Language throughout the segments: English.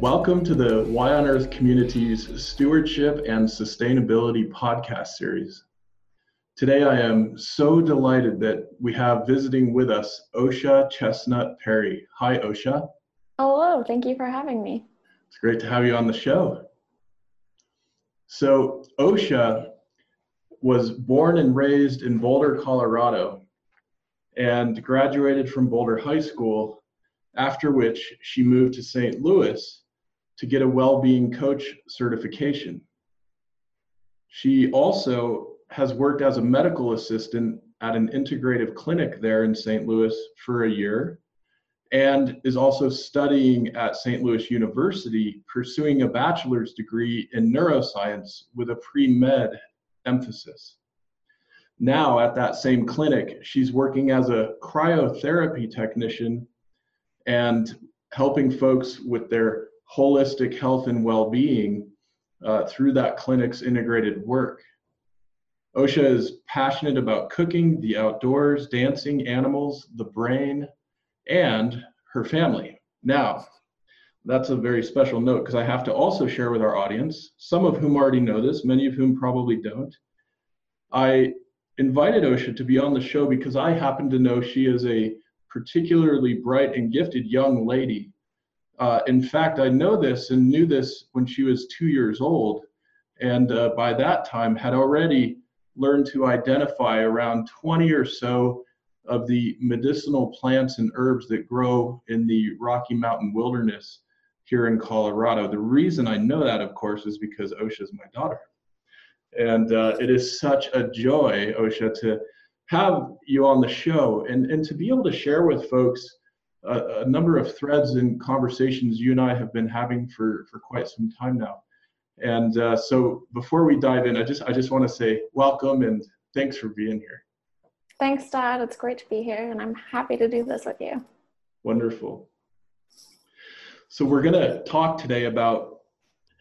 Welcome to the Y on Earth Communities Stewardship and Sustainability podcast series. Today, I am so delighted that we have visiting with us Osha Chesnutt Perry. Hi, Osha. Hello, thank you for having me. It's great to have you on the show. So, Osha was born and raised in Boulder, Colorado, and graduated from Boulder High School, after which she moved to St. Louis to get a well-being coach certification. She also has worked as a medical assistant at an integrative clinic there in St. Louis for a year and is also studying at St. Louis University, pursuing a bachelor's degree in neuroscience with a pre med emphasis. Now, at that same clinic, she's working as a cryotherapy technician and helping folks with their holistic health and well-being uh, through that clinic's integrated work. Osha is passionate about cooking, the outdoors, dancing, animals, the brain, and her family. Now, that's a very special note because I have to also share with our audience, some of whom already know this, many of whom probably don't. I invited Osha to be on the show because I happen to know she is a particularly bright and gifted young lady uh, in fact, I know this and knew this when she was two years old, and uh, by that time had already learned to identify around 20 or so of the medicinal plants and herbs that grow in the Rocky Mountain wilderness here in Colorado. The reason I know that, of course, is because Osha is my daughter. And uh, it is such a joy, Osha, to have you on the show and, and to be able to share with folks a, a, number of threads and conversations you and I have been having for, for quite some time now. And uh, so before we dive in, I just I just want to say welcome and thanks for being here. Thanks, Dad. It's great to be here, and I'm happy to do this with you. Wonderful. So we're going to talk today about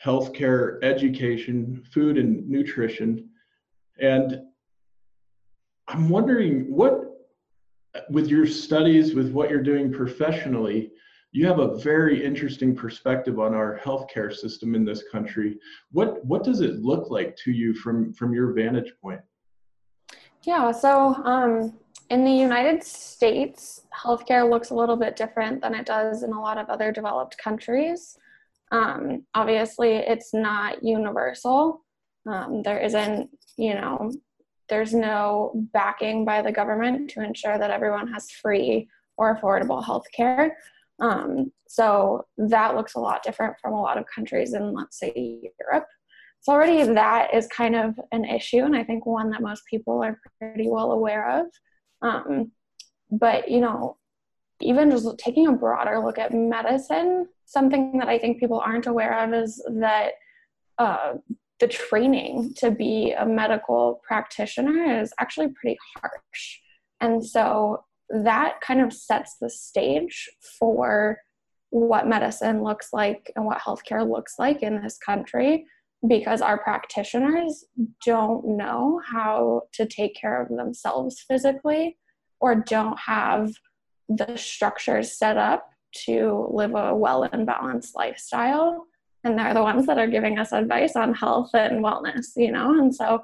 healthcare, education, food, and nutrition. And I'm wondering what with your studies, with what you're doing professionally, you have a very interesting perspective on our healthcare system in this country. What what does it look like to you from from your vantage point? Yeah, so um, in the United States, healthcare looks a little bit different than it does in a lot of other developed countries. Um, obviously, it's not universal. Um, there isn't, you know, there's no backing by the government to ensure that everyone has free or affordable health care. Um, so that looks a lot different from a lot of countries in, let's say, Europe. So already that is kind of an issue, and I think one that most people are pretty well aware of. Um, but you know, even just taking a broader look at medicine, something that I think people aren't aware of is that uh, the training to be a medical practitioner is actually pretty harsh. And so that kind of sets the stage for what medicine looks like and what healthcare looks like in this country because our practitioners don't know how to take care of themselves physically or don't have the structures set up to live a well and balanced lifestyle and they're the ones that are giving us advice on health and wellness you know? And so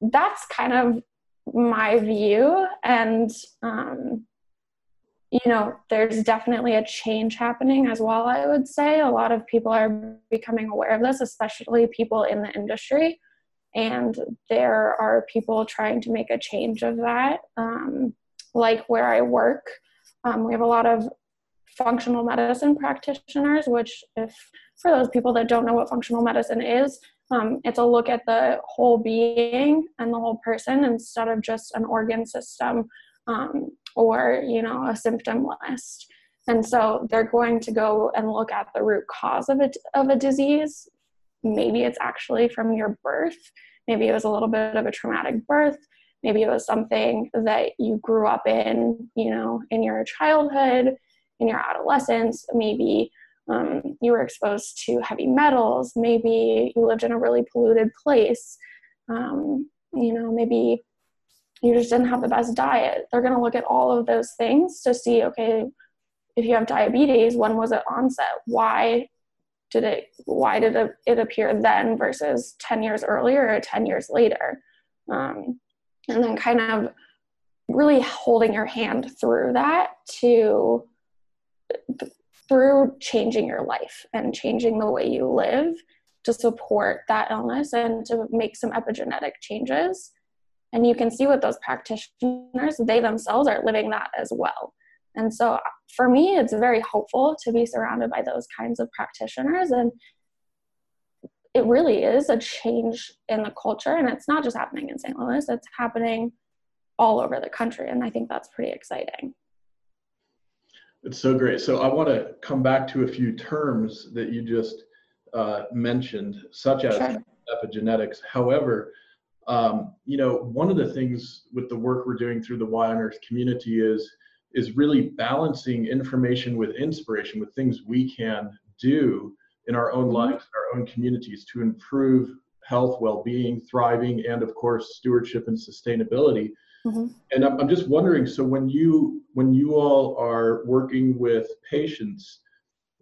that's kind of my view. And um, you know there's definitely a change happening as well i would say. A lot of people are becoming aware of this especially people in the industry. And there are people trying to make a change of that. Um, like where i work um, we have a lot of functional medicine practitioners, which, if for those people that don't know what functional medicine is, um, it's a look at the whole being and the whole person instead of just an organ system um, or you know a symptom list. And so they're going to go and look at the root cause of it of a disease. Maybe it's actually from your birth. Maybe it was a little bit of a traumatic birth. Maybe it was something that you grew up in, you know, in your childhood in your adolescence, maybe um, you were exposed to heavy metals, maybe you lived in a really polluted place, um, you know, maybe you just didn't have the best diet. They're going to look at all of those things to see, okay, if you have diabetes, when was it onset? Why did it why did it, appear then versus 10 years earlier or 10 years later? Um, and then kind of really holding your hand through that to through changing your life and changing the way you live to support that illness and to make some epigenetic changes. And you can see with those practitioners they themselves are living that as well. And so uh, for me it's very hopeful to be surrounded by those kinds of practitioners. And it really is a change in the culture. And it's not just happening in st louis it's happening all over the country. And i think that's pretty exciting it's so great so i want to come back to a few terms that you just uh, mentioned such as sure. epigenetics however um, you know one of the things with the work we're doing through the Y on earth community is is really balancing information with inspiration with things we can do in our own mm-hmm. lives our own communities to improve health well-being thriving and of course stewardship and sustainability Mm-hmm. And I'm, I'm just wondering, so when you when you all are working with patients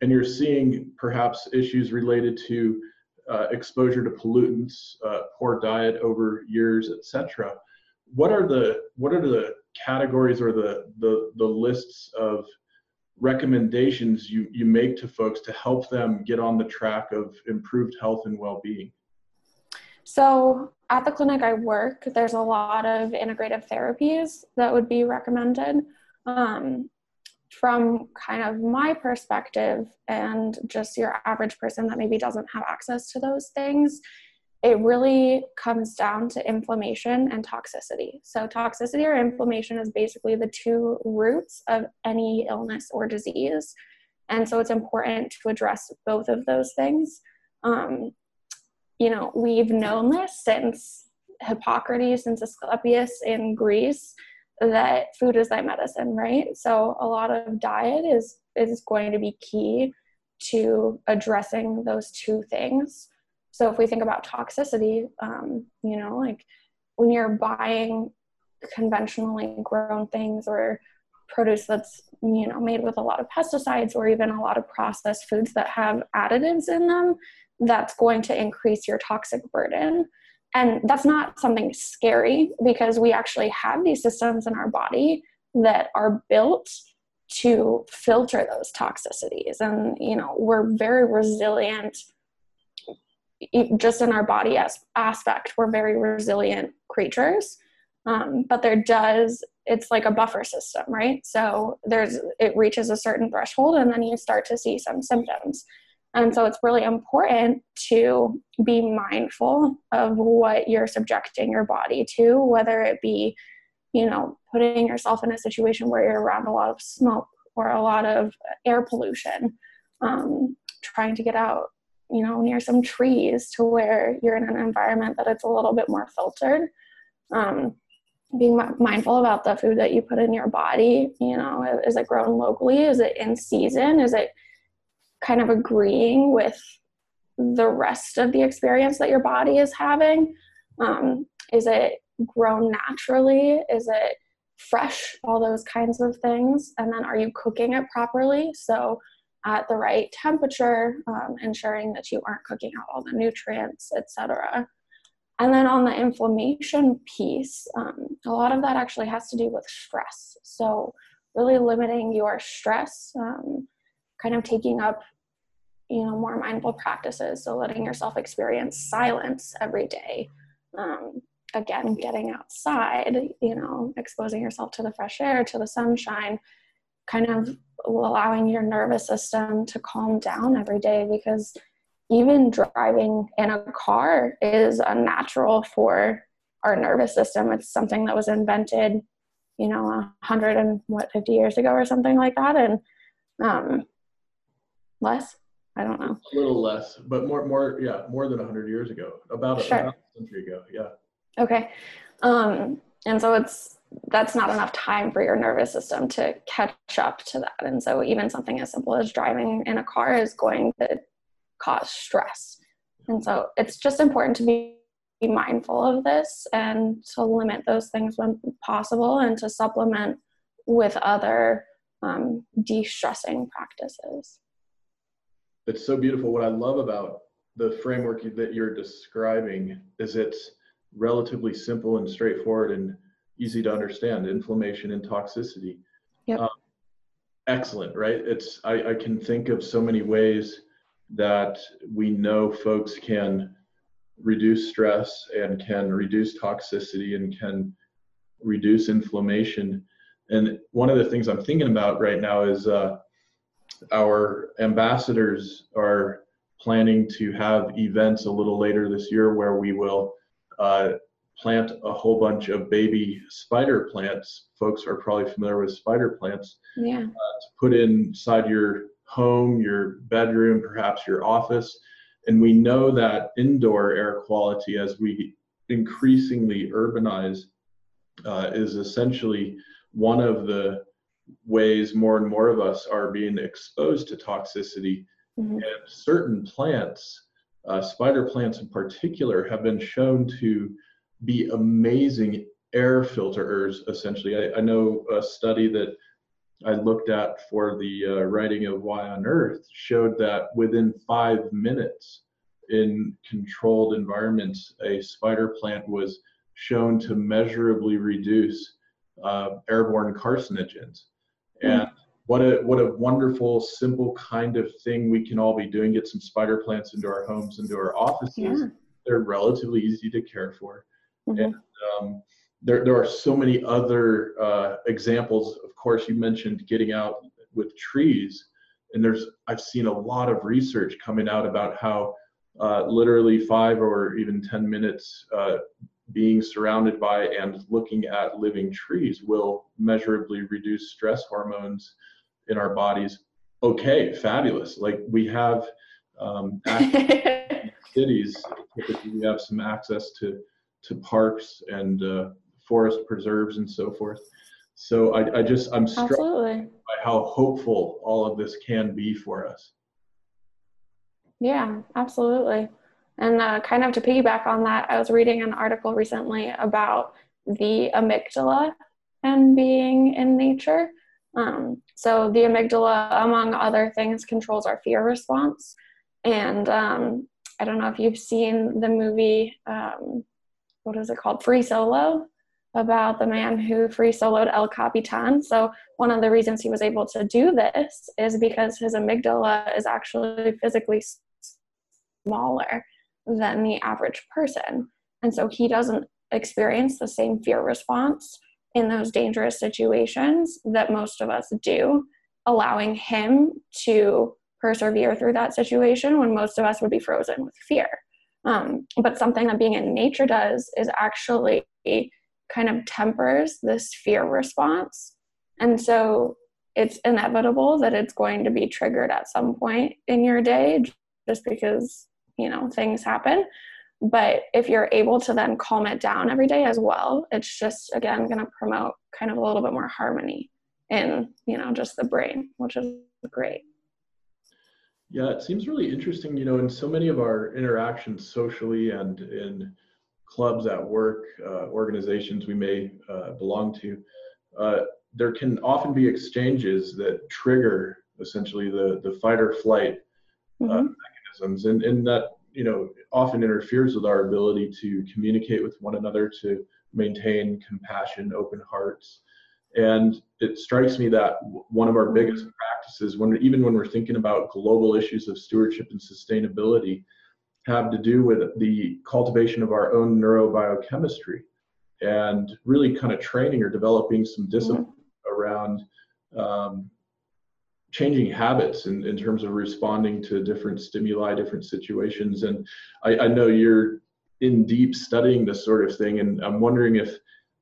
and you're seeing perhaps issues related to uh, exposure to pollutants, uh, poor diet over years, etc. What are the what are the categories or the the, the lists of recommendations you, you make to folks to help them get on the track of improved health and well-being? So at the clinic I work, there's a lot of integrative therapies that would be recommended. Um, from kind of my perspective and just your average person that maybe doesn't have access to those things, it really comes down to inflammation and toxicity. So, toxicity or inflammation is basically the two roots of any illness or disease. And so, it's important to address both of those things. Um, you know, we've known this since Hippocrates, since Asclepius in Greece, that food is thy medicine, right? So a lot of diet is is going to be key to addressing those two things. So if we think about toxicity, um, you know, like when you're buying conventionally grown things or produce that's you know made with a lot of pesticides or even a lot of processed foods that have additives in them that's going to increase your toxic burden. And that's not something scary because we actually have these systems in our body that are built to filter those toxicities. And, you know, we're very resilient just in our body as aspect. We're very resilient creatures. Um, but there does it's like a buffer system right so there's it reaches a certain threshold and then you start to see some symptoms and so it's really important to be mindful of what you're subjecting your body to, whether it be, you know, putting yourself in a situation where you're around a lot of smoke or a lot of air pollution, um, trying to get out, you know, near some trees to where you're in an environment that it's a little bit more filtered. Um, being mindful about the food that you put in your body, you know, is it grown locally? Is it in season? Is it kind of agreeing with the rest of the experience that your body is having. Um, is it grown naturally? Is it fresh? All those kinds of things. And then are you cooking it properly? So, at the right temperature, um, ensuring that you aren't cooking out all the nutrients, etc. And then on the inflammation piece, um, a lot of that actually has to do with stress. So, really limiting your stress, um, kind of taking up you know more mindful practices. So letting yourself experience silence every day um, again getting outside you know exposing yourself to the fresh air to the sunshine kind of allowing your nervous system to calm down every day because even driving in a car is unnatural for our nervous system. It's something that was invented you know a hundred and what 50 years ago or something like that. And um, less I don't know. A little less, but more, more, yeah, more than hundred years ago, about, sure. about a century ago. Yeah. Okay. Um, and so it's, that's not enough time for your nervous system to catch up to that. And so even something as simple as driving in a car is going to cause stress. And so it's just important to be, be mindful of this and to limit those things when possible and to supplement with other um, de-stressing practices. It's so beautiful. What I love about the framework that you're describing is it's relatively simple and straightforward and easy to understand inflammation and toxicity yep. Um, excellent right it's I, I can think of so many ways that we know folks can reduce stress and can reduce toxicity and can reduce inflammation and one of the things i'm thinking about right now is uh, our ambassadors are planning to have events a little later this year where we will uh, plant a whole bunch of baby spider plants. Folks are probably familiar with spider plants. Yeah. Uh, to put inside your home, your bedroom, perhaps your office. And we know that indoor air quality, as we increasingly urbanize, uh, is essentially one of the ways more and more of us are being exposed to toxicity. Mm-hmm. And certain plants, uh, spider plants in particular, have been shown to be amazing air filterers, essentially. I, I know a study that I looked at for the uh, writing of Y on Earth showed that within five minutes in controlled environments, a spider plant was shown to measurably reduce uh, airborne carcinogens. And what a what a wonderful, simple kind of thing we can all be doing. Get some spider plants into our homes, into our offices. Yeah. They're relatively easy to care for. Mm-hmm. And um, there, there are so many other uh, examples. Of course, you mentioned getting out with trees, and there's I've seen a lot of research coming out about how uh, literally five or even ten minutes uh, being surrounded by and looking at living trees will measurably reduce stress hormones in our bodies. Okay, fabulous. Like we have um, cities, we have some access to to parks and uh, forest preserves and so forth. So I, I just I'm struck Absolutely. by how hopeful all of this can be for us. Yeah, absolutely. And uh, kind of to piggyback on that, I was reading an article recently about the amygdala and being in nature. Um, so the amygdala, among other things, controls our fear response. And um, I don't know if you've seen the movie um, what is it called? Free Solo, about the man who free soloed El Capitan. So, one of the reasons he was able to do this is because his amygdala is actually physically smaller than the average person. And so, he doesn't experience the same fear response in those dangerous situations that most of us do, allowing him to persevere through that situation when most of us would be frozen with fear. Um, but something that being in nature does is actually kind of tempers this fear response. And so it's inevitable that it's going to be triggered at some point in your day just because, you know, things happen. But if you're able to then calm it down every day as well, it's just, again, going to promote kind of a little bit more harmony in, you know, just the brain, which is great. Yeah, it seems really interesting. You know, in so many of our interactions socially and in clubs at work, uh, organizations we may uh, belong to, uh, there can often be exchanges that trigger essentially the, the fight or flight uh, mm-hmm. Mechanisms. And, and that, you know, often interferes with our ability to communicate with one another, to maintain compassion, open hearts. And it strikes me that one of our biggest mm-hmm. practices, when even when we're thinking about global issues of stewardship and sustainability, have to do with the cultivation of our own neurobiochemistry and really kind of training or developing some discipline mm-hmm. around um, changing habits in, in terms of responding to different stimuli, different situations. And I, I know you're in deep studying this sort of thing, and I'm wondering if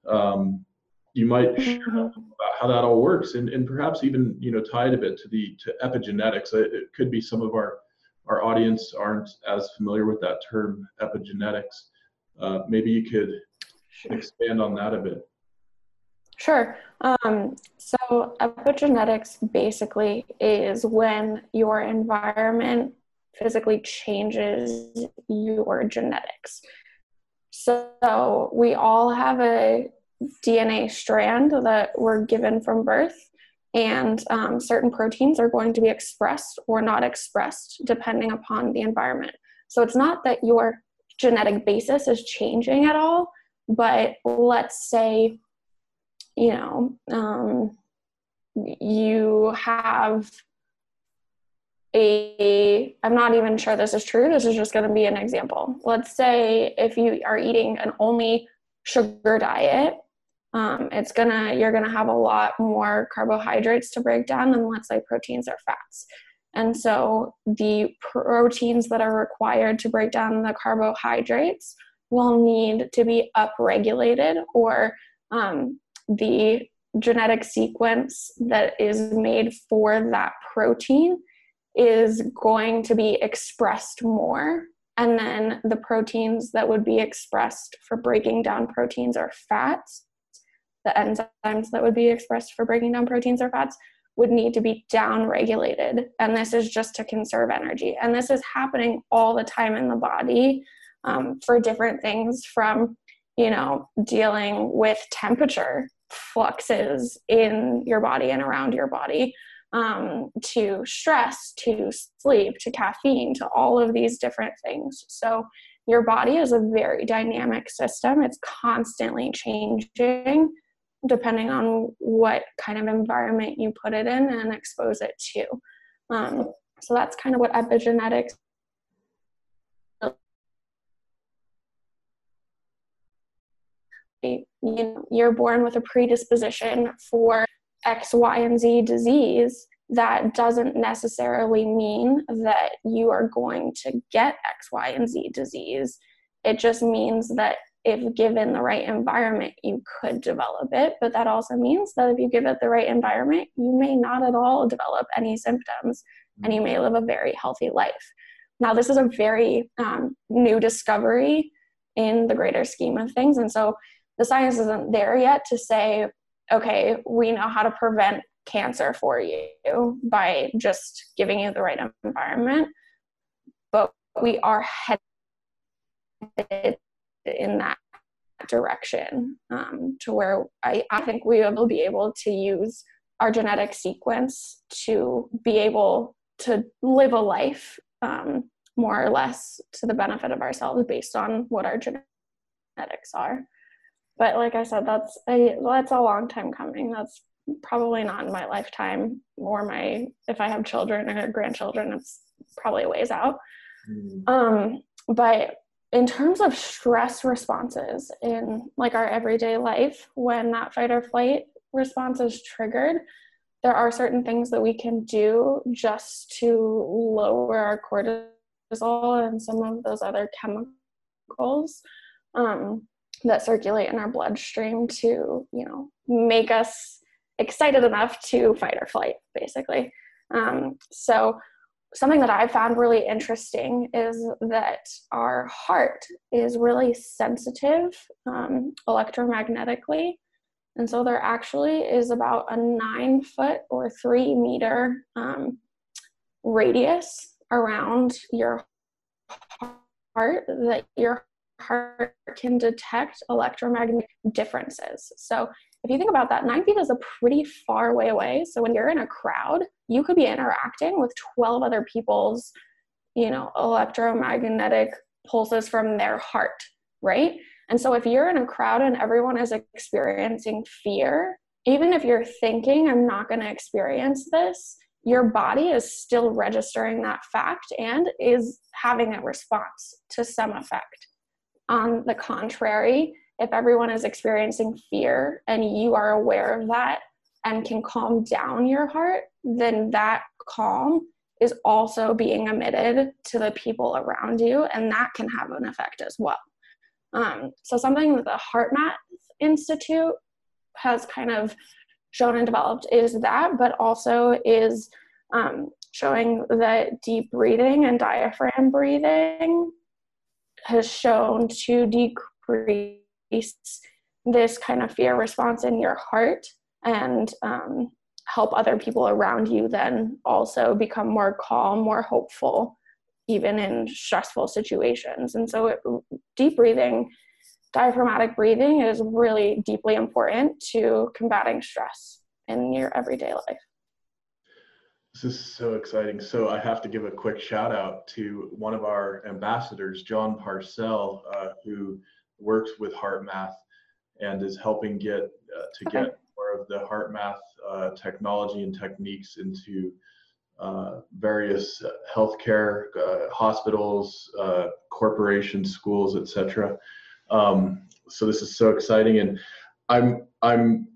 um, you might share mm-hmm. about how that all works and, and perhaps even you know tie it a bit to the to epigenetics it could be some of our our audience aren't as familiar with that term epigenetics uh, maybe you could sure. expand on that a bit Sure. Um, so, epigenetics basically is when your environment physically changes your genetics. So, we all have a DNA strand that we're given from birth. and um, certain proteins are going to be expressed or not expressed depending upon the environment. So it's not that your genetic basis is changing at all, but let's say, you know, um, you have a, I'm not even sure this is true, this is just going to be an example. Let's say if you are eating an only sugar diet, um, it's gonna you're gonna have a lot more carbohydrates to break down than let's say proteins or fats and so the proteins that are required to break down the carbohydrates will need to be upregulated or um, the genetic sequence that is made for that protein is going to be expressed more and then the proteins that would be expressed for breaking down proteins or fats the enzymes that would be expressed for breaking down proteins or fats would need to be down regulated. And this is just to conserve energy. And this is happening all the time in the body um, for different things from, you know, dealing with temperature fluxes in your body and around your body. Um, to stress, to sleep, to caffeine, to all of these different things. So, your body is a very dynamic system. It's constantly changing depending on what kind of environment you put it in and expose it to. Um, so that's kind of what epigenetics you know, you're born with a predisposition for X, Y, and Z disease. That doesn't necessarily mean that you are going to get X, Y, and Z disease. It just means that if given the right environment, you could develop it. But that also means that if you give it the right environment, you may not at all develop any symptoms and you may live a very healthy life. Now, this is a very um, new discovery in the greater scheme of things. And so the science isn't there yet to say, okay, we know how to prevent cancer for you by just giving you the right environment. But we are headed in that direction um, to where I, I think we will be able to use our genetic sequence to be able to live a life um, more or less to the benefit of ourselves based on what our genetics are. But like I said, that's a that's a long time coming. That's probably not in my lifetime or my if I have children or grandchildren, it's probably a ways out. Mm. Um, but in terms of stress responses in like our everyday life when that fight or flight response is triggered there are certain things that we can do just to lower our cortisol and some of those other chemicals um, that circulate in our bloodstream to you know make us excited enough to fight or flight basically um, so something that I found really interesting is that our heart is really sensitive um, electromagnetically. And so there actually is about a nine foot or three meter um, radius around your heart that your heart can detect electromagnetic differences. So if you think about that, nine feet is a pretty far way away. So when you're in a crowd, you could be interacting with 12 other people's, you know, electromagnetic pulses from their heart, right? And so if you're in a crowd and everyone is experiencing fear, even if you're thinking, I'm not going to experience this, your body is still registering that fact and is having a response to some effect. On the contrary, if everyone is experiencing fear and you are aware of that and can calm down your heart, then that calm is also being emitted to the people around you, and that can have an effect as well. Um, so, something that the HeartMath Institute has kind of shown and developed is that, but also is um, showing that deep breathing and diaphragm breathing has shown to decrease this kind of fear response in your heart and um, help other people around you then also become more calm, more hopeful, even in stressful situations. And so, it, deep breathing, diaphragmatic breathing is really deeply important to combating stress in your everyday life. This is so exciting. So I have to give a quick shout out to one of our ambassadors, John Parcell, uh, who works with HeartMath and is helping get uh, to Okay. get more of the HeartMath uh, technology and techniques into uh, various healthcare uh, hospitals, uh, corporations, schools, etc. Um, so this is so exciting, and I'm I'm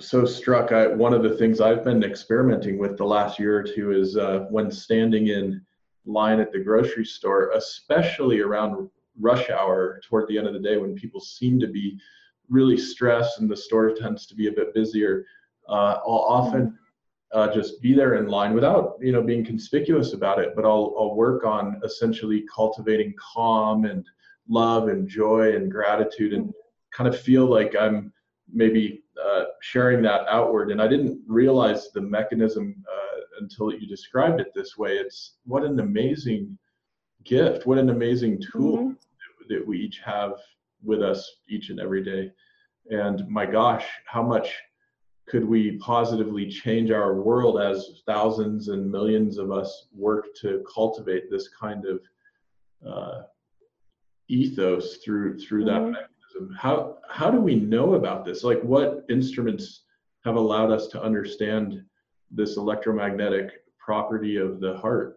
so struck. I, one of the things I've been experimenting with the last year or two is uh, when standing in line at the grocery store, especially around rush hour toward the end of the day when people seem to be really stressed and the store tends to be a bit busier. Uh, I'll often uh, just be there in line without you know being conspicuous about it, but I'll I'll work on essentially cultivating calm and love and joy and gratitude and kind of feel like I'm maybe uh, sharing that outward. And I didn't realize the mechanism uh, until you described it this way. It's what an amazing gift, what an amazing tool Mhm. that we each have with us each and every day. And my gosh, how much could we positively change our world as thousands and millions of us work to cultivate this kind of uh, ethos through through that Mhm. Mechanism? How how do we know about this? Like, what instruments have allowed us to understand this electromagnetic property of the heart?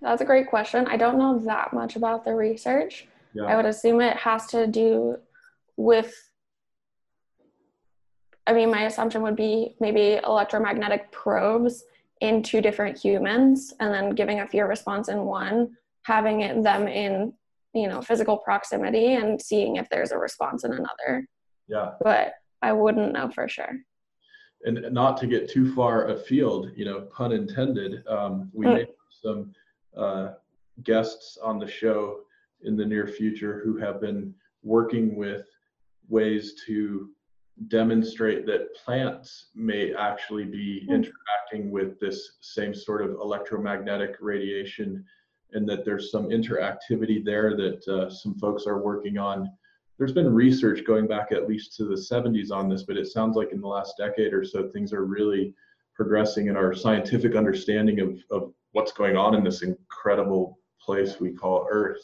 That's a great question. I don't know that much about the research. I would assume it has to do with, I mean, my assumption would be maybe electromagnetic probes in two different humans and then giving a fear response in one, having it, them in, you know, physical proximity and seeing if there's a response in another. yeah. But I wouldn't know for sure. and not to get too far afield, you know, pun intended, um, we Mm. may have some uh, guests on the show in the near future who have been working with ways to demonstrate that plants may actually be Mm. interacting with this same sort of electromagnetic radiation and that there's some interactivity there that uh, some folks are working on there's been research going back at least to the 70s on this, but it sounds like in the last decade or so, things are really progressing in our scientific understanding of, of what's going on in this incredible place we call Earth.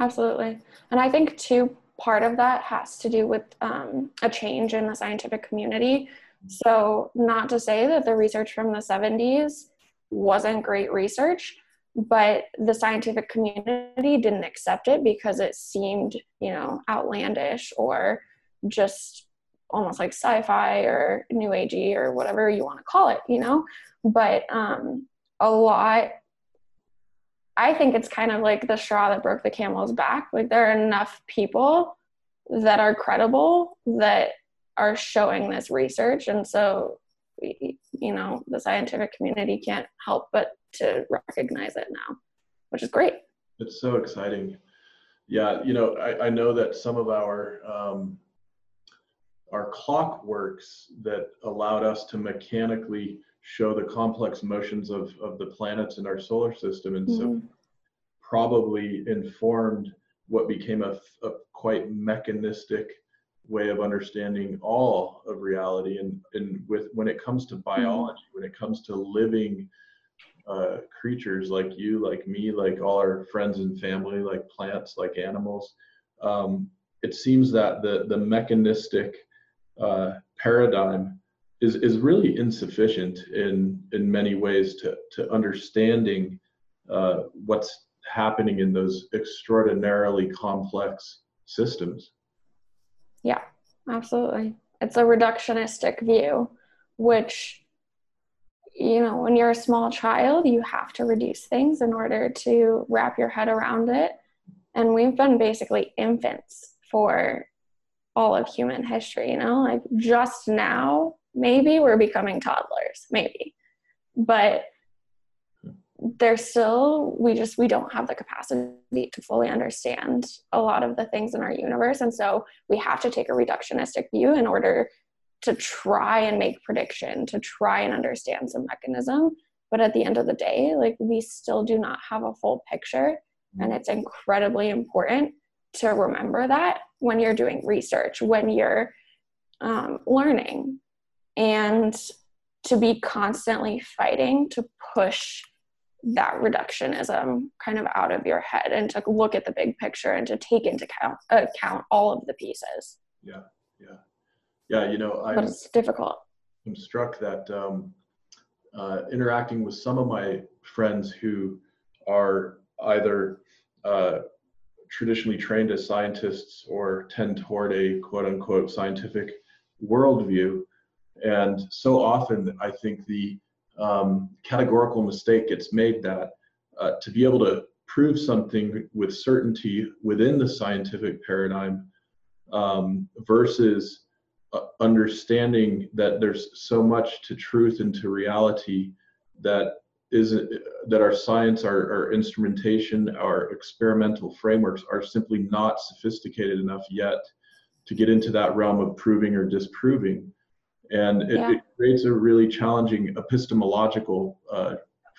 Absolutely. And I think, too, part of that has to do with um, a change in the scientific community. So, not to say that the research from the 70s wasn't great research, but the scientific community didn't accept it because it seemed, you know, outlandish or just almost like sci-fi or new agey or whatever you want to call it, you know. But um, a lot I think it's kind of like the straw that broke the camel's back. Like there are enough people that are credible that are showing this research, and so you know the scientific community can't help but to recognize it now, which is great. It's so exciting. Yeah, you know, I, I know that some of our um, our clockworks that allowed us to mechanically show the complex motions of, of the planets in our solar system, and so Mhm. probably informed what became a, a quite mechanistic way of understanding all of reality and, and with when it comes to biology when it comes to living uh, creatures like you like me like all our friends and family like plants like animals um, it seems that the the mechanistic uh, paradigm is is really insufficient in in many ways to to understanding uh, what's happening in those extraordinarily complex systems. Yeah, absolutely. It's a reductionistic view, which, you know, when you're a small child, you have to reduce things in order to wrap your head around it. And we've been basically infants for all of human history, you know, like just now, maybe we're becoming toddlers, maybe. But there's still we just we don't have the capacity to fully understand a lot of the things in our universe and so we have to take a reductionistic view in order to try and make prediction to try and understand some mechanism. But at the end of the day like we still do not have a full picture. And it's incredibly important to remember that when you're doing research when you're um, learning. And to be constantly fighting to push that reductionism kind of out of your head and to look at the big picture and to take into account, account all of the pieces. Yeah, yeah, yeah. You know, I'm, but it's difficult. I'm struck that um, uh, interacting with some of my friends who are either uh, traditionally trained as scientists or tend toward a quote unquote scientific worldview. And so often, I think the um, categorical mistake gets made that uh, to be able to prove something with certainty within the scientific paradigm um, versus uh, understanding that there's so much to truth and to reality that is that our science, our, our instrumentation, our experimental frameworks are simply not sophisticated enough yet to get into that realm of proving or disproving. And it, yeah. it creates a really challenging epistemological uh,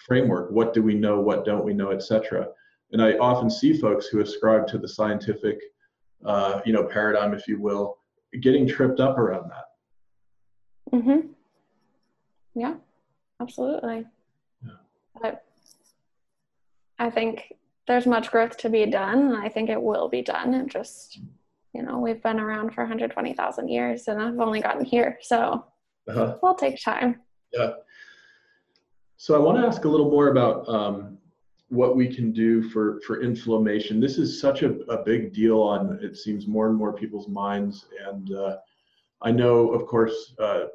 framework. What do we know? What don't we know? Etc and i often see folks who ascribe to the scientific uh, you know paradigm if you will getting tripped up around that mm-hmm yeah absolutely yeah. but i think there's much growth to be done and i think it will be done and just you know, we've been around for 120,000 years and I've only gotten here. So uh-huh. it'll take time. Yeah. So I want to ask a little more about um, what we can do for, for inflammation. This is such a, a big deal on, it seems, more and more people's minds. And uh, I know, of course, uh,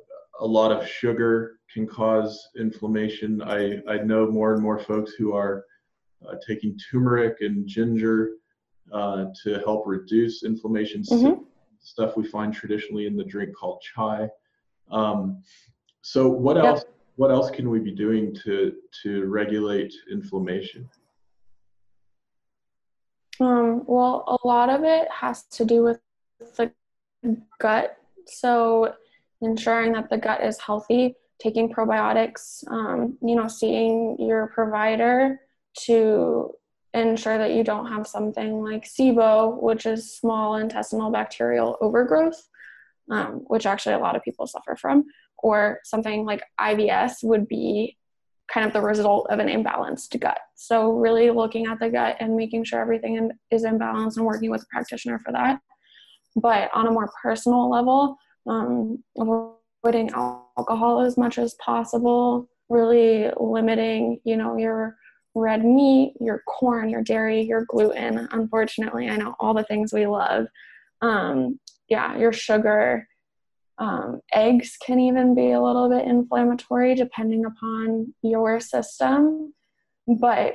a lot of sugar can cause inflammation. I, I know more and more folks who are uh, taking turmeric and ginger uh, to help reduce inflammation. Mm-hmm. Stuff we find traditionally in the drink called chai. Um, so what yep. else? What else can we be doing to to regulate inflammation? Um, well, a lot of it has to do with the gut. So ensuring that the gut is healthy, taking probiotics, um, you know, seeing your provider to ensure that you don't have something like SIBO, which is small intestinal bacterial overgrowth, um, which actually a lot of people suffer from, or something like IBS would be kind of the result of an imbalanced gut. So, really looking at the gut and making sure everything is in balance and working with a practitioner for that. But on a more personal level, um, avoiding alcohol as much as possible, really limiting, you know, your red meat, your corn, your dairy, your gluten. Unfortunately, I know all the things we love. Um, yeah, your sugar. Um, eggs can even be a little bit inflammatory depending upon your system. But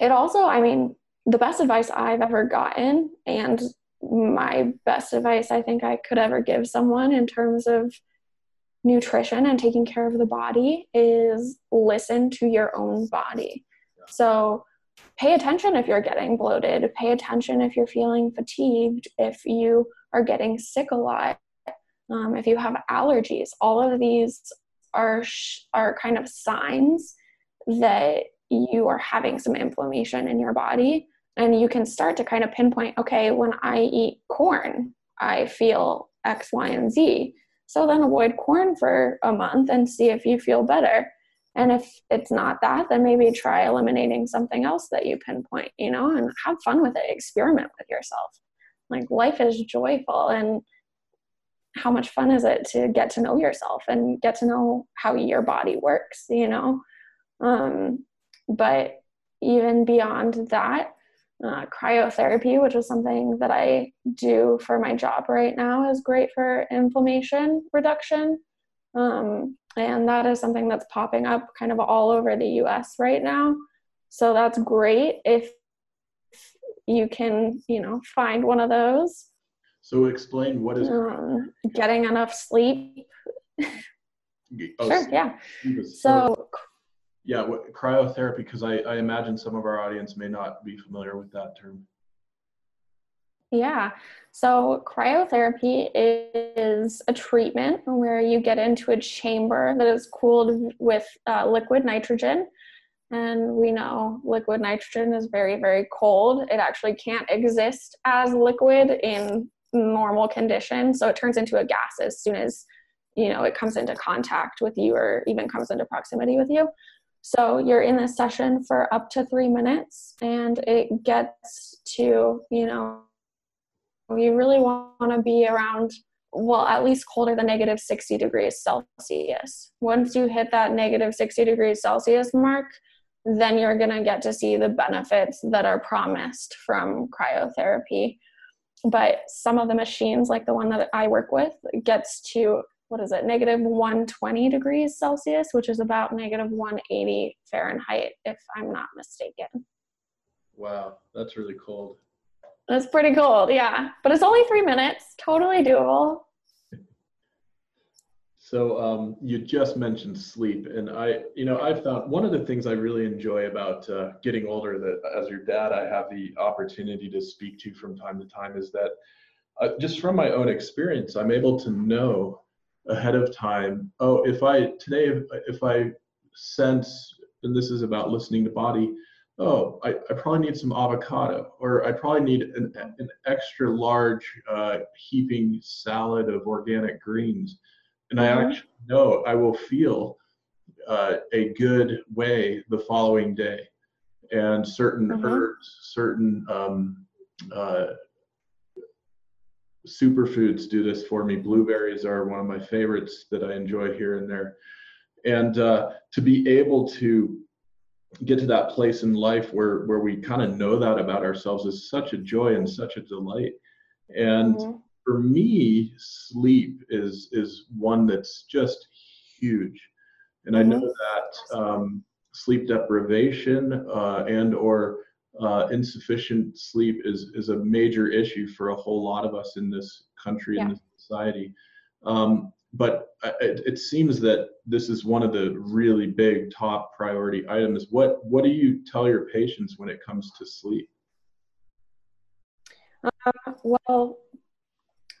it also, I mean, the best advice I've ever gotten, and my best advice I think I could ever give someone in terms of nutrition and taking care of the body is listen to your own body. So pay attention if you're getting bloated, pay attention if you're feeling fatigued, if you are getting sick a lot, um, if you have allergies. All of these are sh- are kind of signs that you are having some inflammation in your body and you can start to kind of pinpoint okay when i eat corn i feel x y and z so then avoid corn for a month and see if you feel better and if it's not that, then maybe try eliminating something else that you pinpoint, you know, and have fun with it. Experiment with yourself. Like life is joyful and how much fun is it to get to know yourself and get to know how your body works, you know? Um, but even beyond that, uh, cryotherapy, which is something that I do for my job right now, is great for inflammation reduction. Um, and that is something that's popping up kind of all over the US right now. So that's great if you can, you know, find one of those. So explain what is um, getting enough sleep. oh, sure, yeah. So yeah, what, cryotherapy because I, I imagine some of our audience may not be familiar with that term. Yeah. So, cryotherapy is a treatment where you get into a chamber that is cooled with uh, liquid nitrogen. And we know liquid nitrogen is very, very cold. It actually can't exist as liquid in normal condition. So, it turns into a gas as soon as you know it comes into contact with you or even comes into proximity with you. So you're in this session for up to three minutes and it gets to you know you really want to be around well at least colder than negative 60 degrees celsius. Once you hit that negative 60 degrees celsius mark then you're going to get to see the benefits that are promised from cryotherapy but some of the machines like the one that i work with gets to what is it negative 120 degrees celsius which is about negative 180 fahrenheit if i'm not mistaken. Wow that's really cold. That's pretty cold yeah. But it's only three minutes totally doable so um, you just mentioned sleep, and I, you know, I've found one of the things I really enjoy about uh, getting older that as your dad, I have the opportunity to speak to from time to time is that uh, just from my own experience, I'm able to know ahead of time. Oh, if I today, if, I sense, and this is about listening to body. Oh, I, I probably need some avocado, or I probably need an, an extra large uh, heaping salad of organic greens and I mm-hmm. actually know I will feel uh, a good way the following day. And certain mm-hmm. herbs, certain um, uh, superfoods do this for me. Blueberries are one of my favorites that I enjoy here and there. And uh, to be able to get to that place in life where where we kind of know that about ourselves is such a joy and such a delight. And mm-hmm for me, sleep is is one that's just huge, and I know that um, sleep deprivation uh, and or uh, insufficient sleep is is a major issue for a whole lot of us in this country yeah. and this society. Um, but it, it, seems that this is one of the really big top priority items. What what do you tell your patients when it comes to sleep? Uh, well,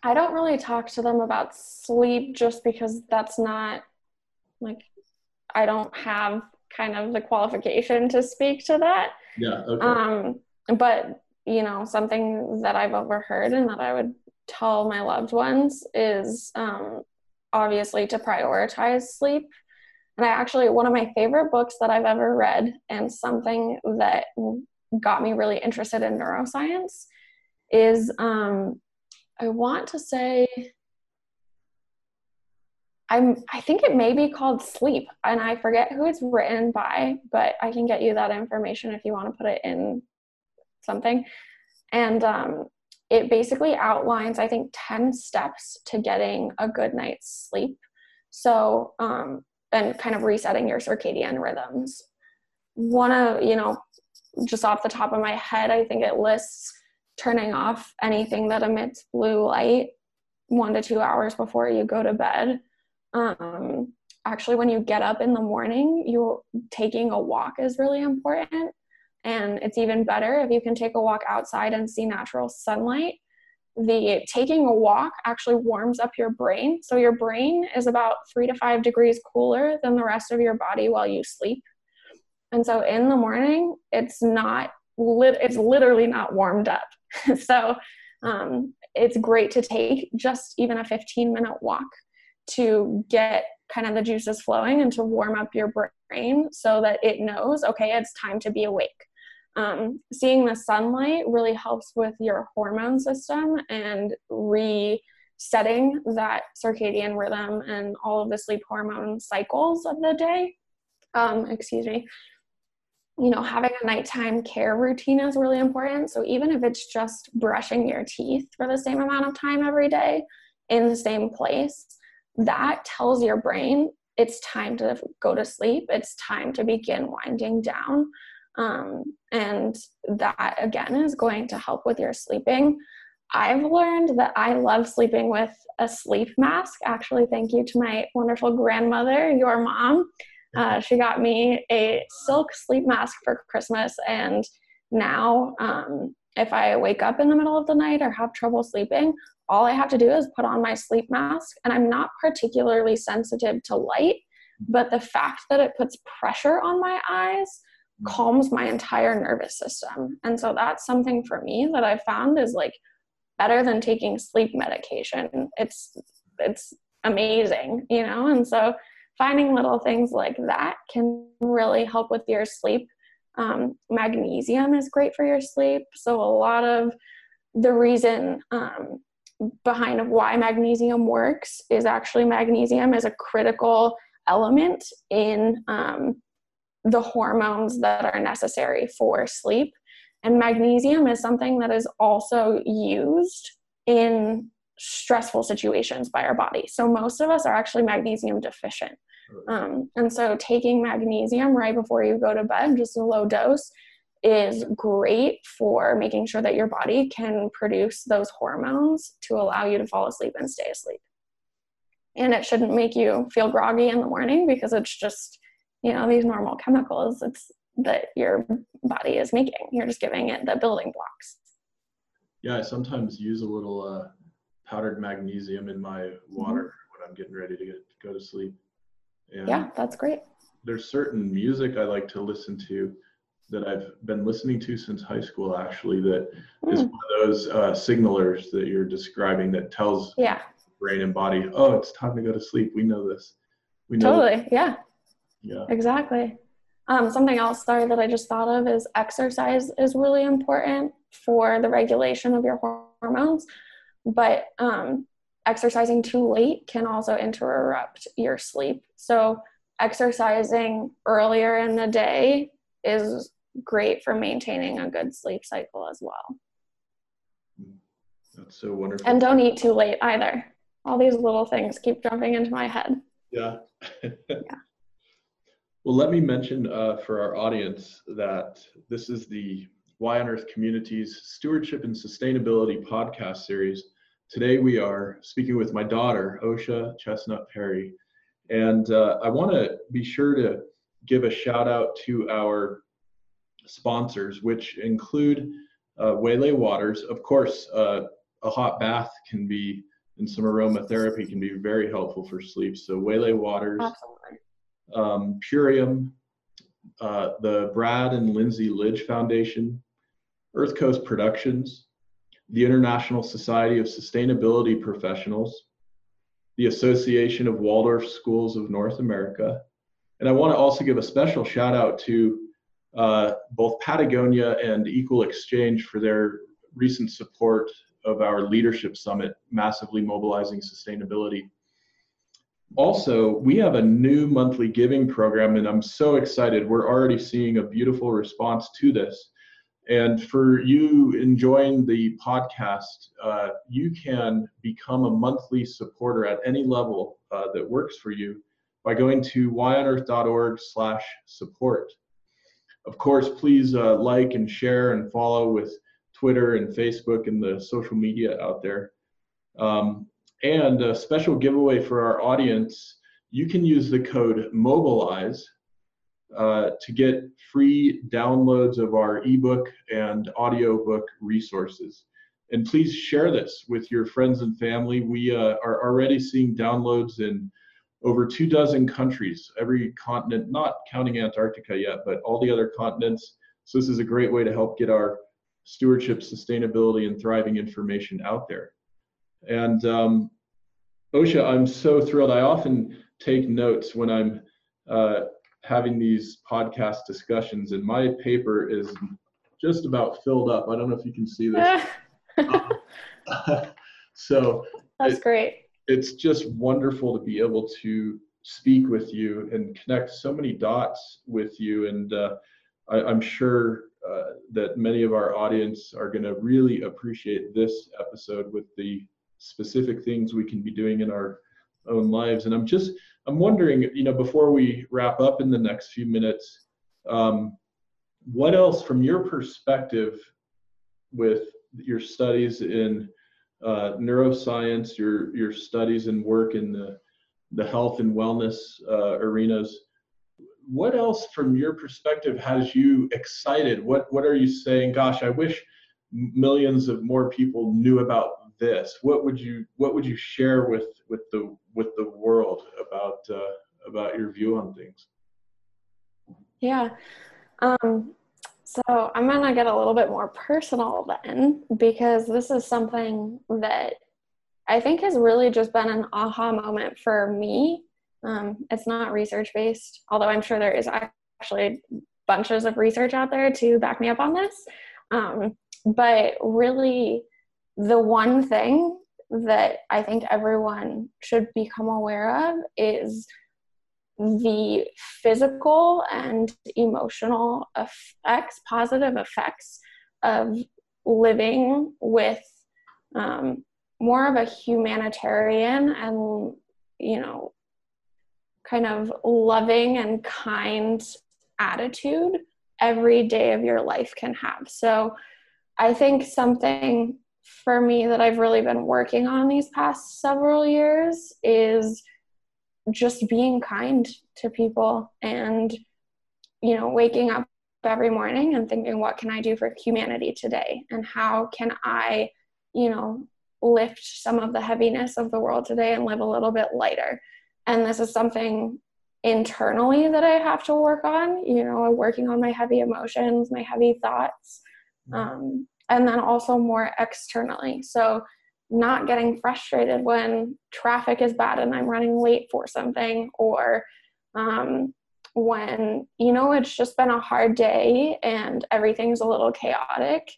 I don't really talk to them about sleep just because that's not like I don't have kind of the qualification to speak to that. Yeah. Okay. Um, but you know, something that I've overheard and that I would tell my loved ones is um, obviously to prioritize sleep. And I actually, one of my favorite books that I've ever read, and something that got me really interested in neuroscience, is um, I want to say I'm I think it may be called Sleep and I forget who it's written by, but I can get you that information if you want to put it in something. And um, it basically outlines, I think, 10 steps to getting a good night's sleep. So, um, and kind of resetting your circadian rhythms. One of, you know, just off the top of my head, I think it lists turning off anything that emits blue light one to two hours before you go to bed. Um, actually, when you get up in the morning, you taking a walk is really important. And it's even better if you can take a walk outside and see natural sunlight. The taking a walk actually warms up your brain. So your brain is about three to five degrees cooler than the rest of your body while you sleep. And so in the morning, it's not lit, it's literally not warmed up. so um, it's great to take just even a 15 minute walk to get kind of the juices flowing and to warm up your brain so that it knows, okay, it's time to be awake. Um, seeing the sunlight really helps with your hormone system and resetting that circadian rhythm and all of the sleep hormone cycles of the day. Um, excuse me you know, having a nighttime care routine is really important. So even if it's just brushing your teeth for the same amount of time every day in the same place, that tells your brain it's time to go to sleep. It's time to begin winding down. Um, and that again is going to help with your sleeping. I've learned that I love sleeping with a sleep mask. Actually, thank you to my wonderful grandmother, your mom. Uh, she got me a silk sleep mask for Christmas, and now um, if I wake up in the middle of the night or have trouble sleeping, all I have to do is put on my sleep mask. And I'm not particularly sensitive to light, but the fact that it puts pressure on my eyes calms my entire nervous system. And so that's something for me that I found is like better than taking sleep medication. It's it's amazing, you know? And so finding little things like that can really help with your sleep. Um, magnesium is great for your sleep. So, a lot of the reason um, behind of why magnesium works is actually magnesium is a critical element in um, the hormones that are necessary for sleep. And magnesium is something that is also used in stressful situations by our body. So most of us are actually magnesium deficient. Um, and so taking magnesium right before you go to bed, just a low dose, is great for making sure that your body can produce those hormones to allow you to fall asleep and stay asleep. And it shouldn't make you feel groggy in the morning because it's just, you know, these normal chemicals it's that your body is making. You're just giving it the building blocks. Yeah, I sometimes use a little uh, powdered magnesium in my water mm-hmm. when I'm getting ready to get, go to sleep. And yeah, that's great. There's certain music I like to listen to that I've been listening to since high school, actually, that mm. is one of those uh, signalers that you're describing that tells yeah. brain and body, oh, it's time to go to sleep. We know this. We know totally. This. Yeah. Yeah. Exactly. Um, something else, sorry, that I just thought of is exercise is really important for the regulation of your hormones, but um, exercising too late can also interrupt your sleep. So, exercising earlier in the day is great for maintaining a good sleep cycle as well. That's so wonderful. And don't eat too late either. All these little things keep jumping into my head. Yeah. yeah. Well, let me mention uh, for our audience that this is the Y on Earth Communities Stewardship and Sustainability podcast series. Today we are speaking with my daughter, Osha Chesnutt Perry. And uh, I want to be sure to give a shout out to our sponsors, which include uh, Waylay Waters. Of course, uh, a hot bath can be, and some aromatherapy can be very helpful for sleep. So Waylay Waters, um, Purium, uh, the Brad and Lindsay Lidge Foundation, Earth Coast Productions, the International Society of Sustainability Professionals, the Association of Waldorf Schools of North America, and I want to also give a special shout out to uh, both Patagonia and Equal Exchange for their recent support of our leadership summit, massively mobilizing sustainability. Also, we have a new monthly giving program, and I'm so excited. We're already seeing a beautiful response to this. And for you enjoying the podcast, uh, you can become a monthly supporter at any level uh, that works for you by going to yonearth.org slash support. Of course, please uh, like and share and follow with Twitter and Facebook and the social media out there. Um, and a special giveaway for our audience, you can use the code MOBILIZE uh, to get free downloads of our ebook and audiobook resources. And please share this with your friends and family. We uh, are already seeing downloads in over two dozen countries, every continent, not counting Antarctica yet, but all the other continents. So this is a great way to help get our stewardship, sustainability, and thriving information out there. And um, Osha, I'm so thrilled. I often take notes when I'm uh, having these podcast discussions, and my paper is just about filled up. I don't know if you can see this. so that's it, great it's just wonderful to be able to speak with you and connect so many dots with you. And uh, I, am sure uh, that many of our audience are going to really appreciate this episode with the specific things we can be doing in our own lives. And I'm just, I'm wondering, you know, before we wrap up in the next few minutes, um, what else from your perspective with your studies in uh, neuroscience, your your studies and work in the the health and wellness uh, arenas. What else, from your perspective, has you excited? What what are you saying? Gosh, I wish millions of more people knew about this. What would you what would you share with with the with the world about uh, about your view on things? Yeah. Um, so I'm to get a little bit more personal then, because this is something that I think has really just been an aha moment for me. Um, it's not research based, although I'm sure there is actually bunches of research out there to back me up on this. Um, but really, the one thing that I think everyone should become aware of is the physical and emotional effects, positive effects of living with um, more of a humanitarian and, you know, kind of loving and kind attitude every day of your life can have. So I think something for me that I've really been working on these past several years is just being kind to people and you know waking up every morning and thinking what can I do for humanity today? And how can I you know lift some of the heaviness of the world today and live a little bit lighter? And this is something internally that I have to work on you know working on my heavy emotions my heavy thoughts um, and then also more externally. So, not getting frustrated when traffic is bad and I'm running late for something, or um, when you know it's just been a hard day and everything's a little chaotic.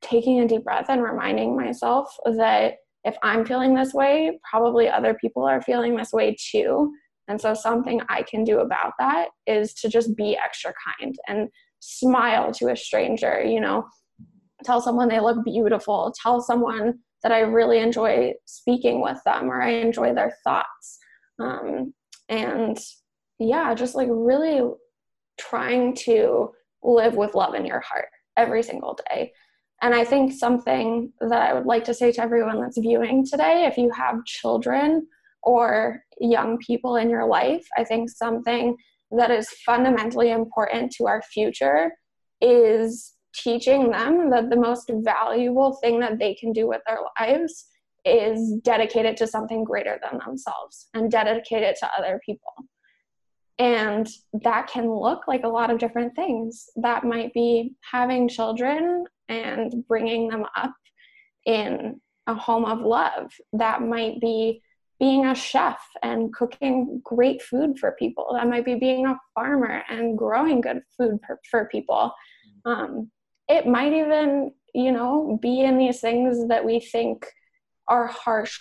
Taking a deep breath and reminding myself that if I'm feeling this way, probably other people are feeling this way too. And so, something I can do about that is to just be extra kind and smile to a stranger. You know, tell someone they look beautiful, tell someone that I really enjoy speaking with them or I enjoy their thoughts. Um, and yeah, just like really trying to live with love in your heart every single day. And I think something that I would like to say to everyone that's viewing today, if you have children or young people in your life, I think something that is fundamentally important to our future is teaching them that the most valuable thing that they can do with their lives is dedicate it to something greater than themselves and dedicate it to other people. And that can look like a lot of different things. That might be having children and bringing them up in a home of love. That might be being a chef and cooking great food for people. That might be being a farmer and growing good food for, for people. Um, it might even you know be in these things that we think are harsh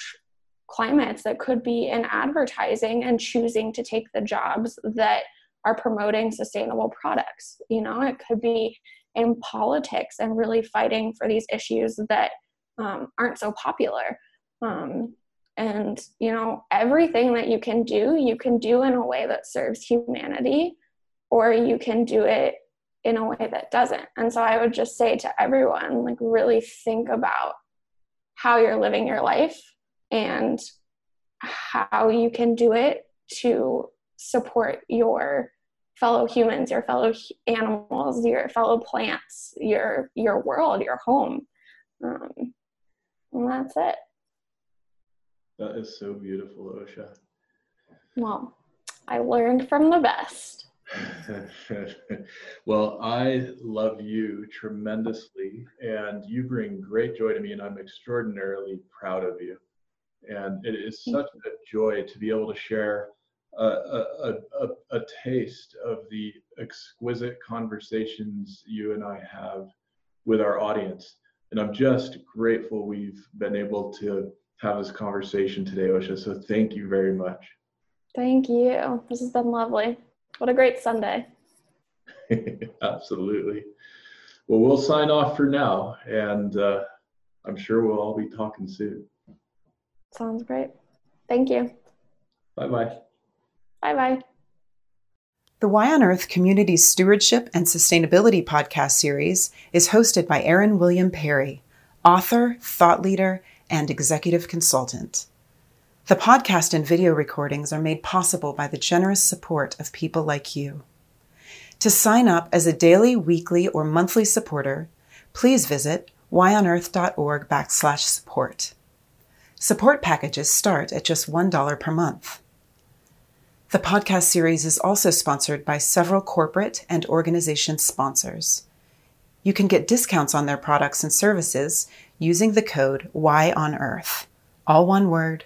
climates that could be in advertising and choosing to take the jobs that are promoting sustainable products. You know it could be in politics and really fighting for these issues that um, aren't so popular. Um, and you know everything that you can do you can do in a way that serves humanity or you can do it in a way that doesn't. And so I would just say to everyone, like, really think about how you're living your life and how you can do it to support your fellow humans, your fellow animals, your fellow plants, your your world, your home. Um, and that's it. That is so beautiful, Osha. Well, I learned from the best. well, I love you tremendously, and you bring great joy to me, and I'm extraordinarily proud of you. And it is such a joy to be able to share a, a, a, a taste of the exquisite conversations you and I have with our audience. And I'm just grateful we've been able to have this conversation today, Osha. So thank you very much. Thank you. This has been lovely. What a great Sunday. Absolutely. Well, we'll sign off for now, and uh, I'm sure we'll all be talking soon. Sounds great. Thank you. Bye bye. Bye bye. The Y on Earth Community Stewardship and Sustainability podcast series is hosted by Aaron William Perry, author, thought leader, and executive consultant. The podcast and video recordings are made possible by the generous support of people like you. To sign up as a daily, weekly, or monthly supporter, please visit yonearth.org backslash support. Support packages start at just $1 per month. The podcast series is also sponsored by several corporate and organization sponsors. You can get discounts on their products and services using the code Y on Earth all one word